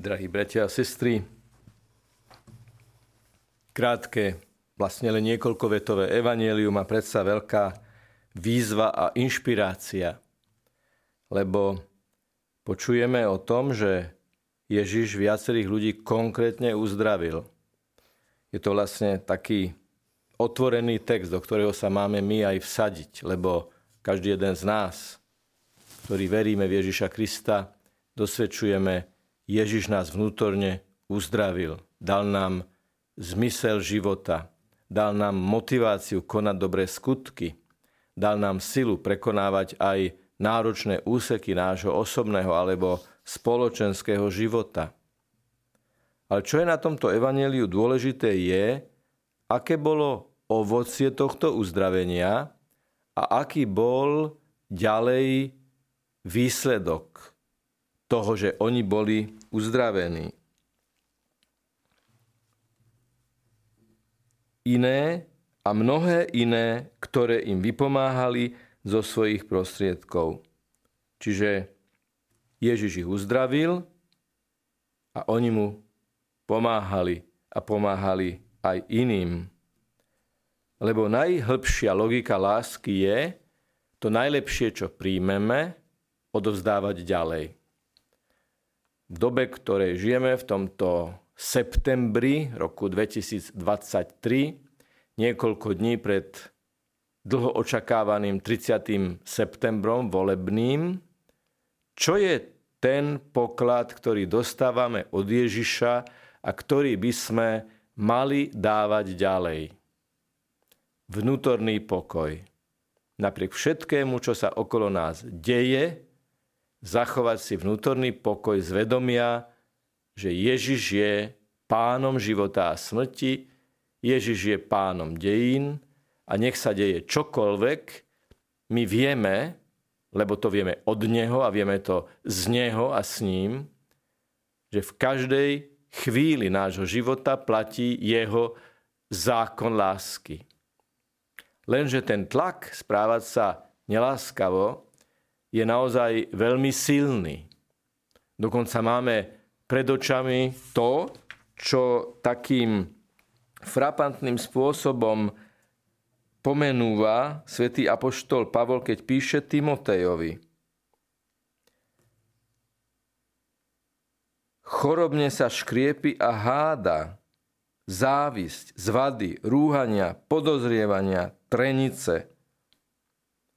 Drahí bratia a sestry, krátke, vlastne len niekoľko vetové evanelium a predsa veľká výzva a inšpirácia. Lebo počujeme o tom, že Ježiš viacerých ľudí konkrétne uzdravil. Je to vlastne taký otvorený text, do ktorého sa máme my aj vsadiť, lebo každý jeden z nás, ktorý veríme v Ježiša Krista, dosvedčujeme, Ježiš nás vnútorne uzdravil. Dal nám zmysel života. Dal nám motiváciu konať dobré skutky. Dal nám silu prekonávať aj náročné úseky nášho osobného alebo spoločenského života. Ale čo je na tomto evaneliu dôležité je, aké bolo ovocie tohto uzdravenia a aký bol ďalej výsledok toho, že oni boli uzdravení. Iné a mnohé iné, ktoré im vypomáhali zo svojich prostriedkov. Čiže Ježiš ich uzdravil a oni mu pomáhali a pomáhali aj iným. Lebo najhlbšia logika lásky je to najlepšie, čo príjmeme, odovzdávať ďalej dobe, ktorej žijeme, v tomto septembri roku 2023, niekoľko dní pred dlho očakávaným 30. septembrom volebným, čo je ten poklad, ktorý dostávame od Ježiša a ktorý by sme mali dávať ďalej. Vnútorný pokoj. Napriek všetkému, čo sa okolo nás deje, zachovať si vnútorný pokoj z vedomia, že Ježiš je pánom života a smrti, Ježiš je pánom dejín a nech sa deje čokoľvek, my vieme, lebo to vieme od Neho a vieme to z Neho a s ním, že v každej chvíli nášho života platí Jeho zákon lásky. Lenže ten tlak správať sa neláskavo je naozaj veľmi silný. Dokonca máme pred očami to, čo takým frapantným spôsobom pomenúva svätý apoštol Pavol, keď píše Timotejovi. Chorobne sa škriepi a háda, závisť, zvady, rúhania, podozrievania, trenice,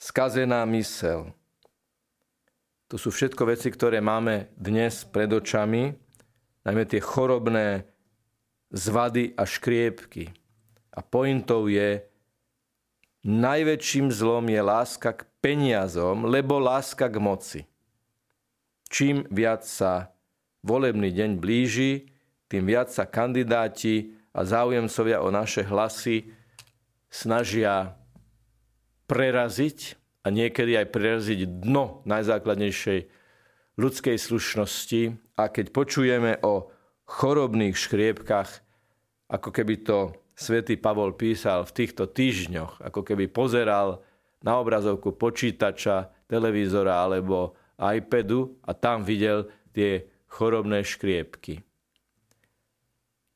skazená mysel – to sú všetko veci, ktoré máme dnes pred očami, najmä tie chorobné zvady a škriepky. A pointou je, najväčším zlom je láska k peniazom, lebo láska k moci. Čím viac sa volebný deň blíži, tým viac sa kandidáti a záujemcovia o naše hlasy snažia preraziť a niekedy aj preraziť dno najzákladnejšej ľudskej slušnosti. A keď počujeme o chorobných škriepkach, ako keby to svätý Pavol písal v týchto týždňoch, ako keby pozeral na obrazovku počítača, televízora alebo iPadu a tam videl tie chorobné škriepky.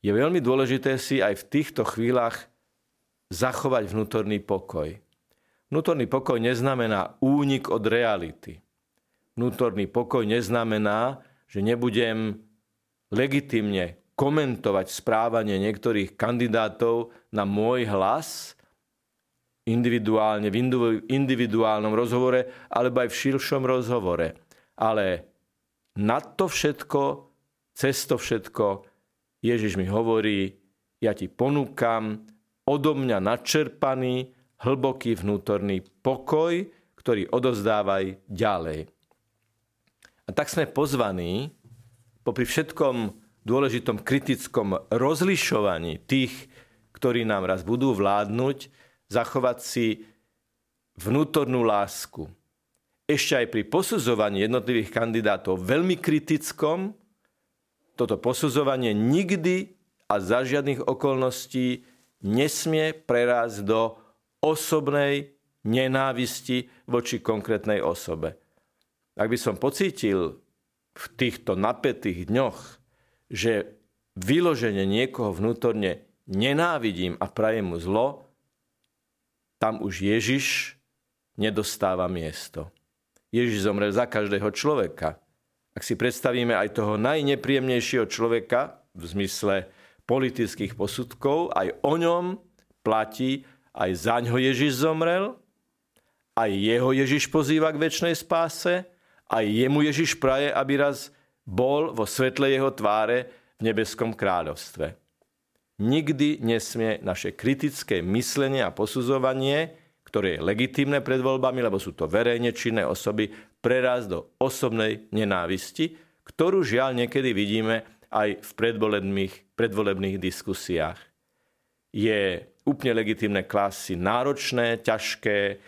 Je veľmi dôležité si aj v týchto chvíľach zachovať vnútorný pokoj. Vnútorný pokoj neznamená únik od reality. Vnútorný pokoj neznamená, že nebudem legitimne komentovať správanie niektorých kandidátov na môj hlas individuálne, v individuálnom rozhovore alebo aj v širšom rozhovore. Ale na to všetko, cez to všetko, Ježiš mi hovorí, ja ti ponúkam odo mňa načerpaný, hlboký vnútorný pokoj, ktorý odovzdávaj ďalej. A tak sme pozvaní, popri všetkom dôležitom kritickom rozlišovaní tých, ktorí nám raz budú vládnuť, zachovať si vnútornú lásku. Ešte aj pri posudzovaní jednotlivých kandidátov veľmi kritickom, toto posudzovanie nikdy a za žiadnych okolností nesmie prerásť do osobnej nenávisti voči konkrétnej osobe. Ak by som pocítil v týchto napätých dňoch, že vyloženie niekoho vnútorne nenávidím a prajem mu zlo, tam už Ježiš nedostáva miesto. Ježiš zomrel za každého človeka. Ak si predstavíme aj toho najnepríjemnejšieho človeka v zmysle politických posudkov, aj o ňom platí, aj za ňo Ježiš zomrel, aj jeho Ježiš pozýva k väčšnej spáse, aj jemu Ježiš praje, aby raz bol vo svetle jeho tváre v nebeskom kráľovstve. Nikdy nesmie naše kritické myslenie a posudzovanie, ktoré je legitímne pred voľbami, lebo sú to verejne činné osoby, preraz do osobnej nenávisti, ktorú žiaľ niekedy vidíme aj v predvolebných, predvolebných diskusiách. Je úplne legitimné klasy náročné, ťažké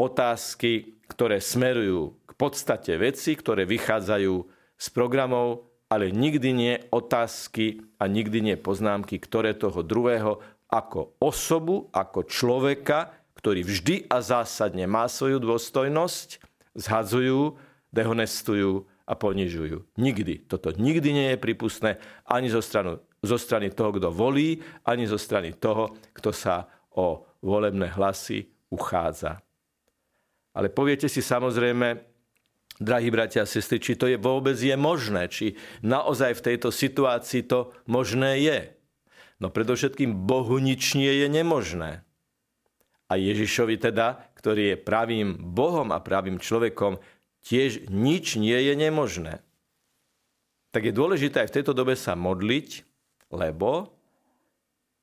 otázky, ktoré smerujú k podstate veci, ktoré vychádzajú z programov, ale nikdy nie otázky a nikdy nie poznámky, ktoré toho druhého ako osobu, ako človeka, ktorý vždy a zásadne má svoju dôstojnosť, zhadzujú, dehonestujú a ponižujú. Nikdy. Toto nikdy nie je pripustné ani zo, stranu, zo strany toho, kto volí, ani zo strany toho, kto sa o volebné hlasy uchádza. Ale poviete si samozrejme, drahí bratia a sestry, či to je vôbec je možné, či naozaj v tejto situácii to možné je. No predovšetkým Bohu nič nie je nemožné. A Ježišovi teda, ktorý je pravým Bohom a pravým človekom, tiež nič nie je nemožné. Tak je dôležité aj v tejto dobe sa modliť, lebo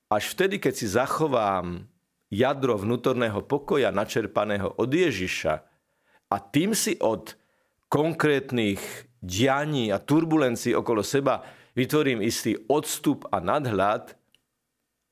až vtedy, keď si zachovám jadro vnútorného pokoja načerpaného od Ježiša a tým si od konkrétnych dianí a turbulencií okolo seba vytvorím istý odstup a nadhľad,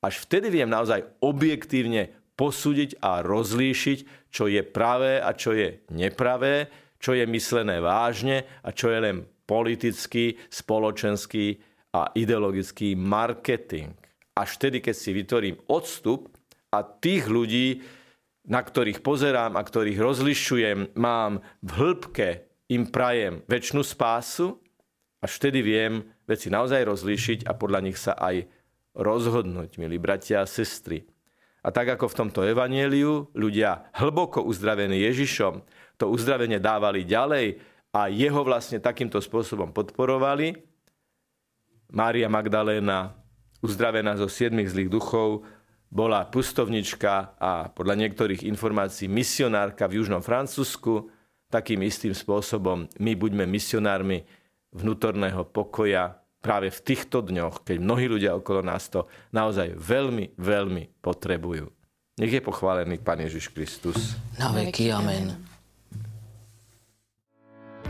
až vtedy viem naozaj objektívne posúdiť a rozlíšiť, čo je pravé a čo je nepravé, čo je myslené vážne a čo je len politický, spoločenský a ideologický marketing. Až vtedy, keď si vytvorím odstup a tých ľudí, na ktorých pozerám a ktorých rozlišujem, mám v hĺbke, im prajem väčšinu spásu, až vtedy viem veci naozaj rozlíšiť a podľa nich sa aj rozhodnúť, milí bratia a sestry. A tak ako v tomto evanieliu ľudia hlboko uzdravení Ježišom to uzdravenie dávali ďalej a jeho vlastne takýmto spôsobom podporovali. Mária Magdaléna, uzdravená zo siedmých zlých duchov, bola pustovnička a podľa niektorých informácií misionárka v južnom Francúzsku. Takým istým spôsobom my buďme misionármi vnútorného pokoja práve v týchto dňoch, keď mnohí ľudia okolo nás to naozaj veľmi, veľmi potrebujú. Nech je pochválený Pán Ježiš Kristus. Na veky, amen.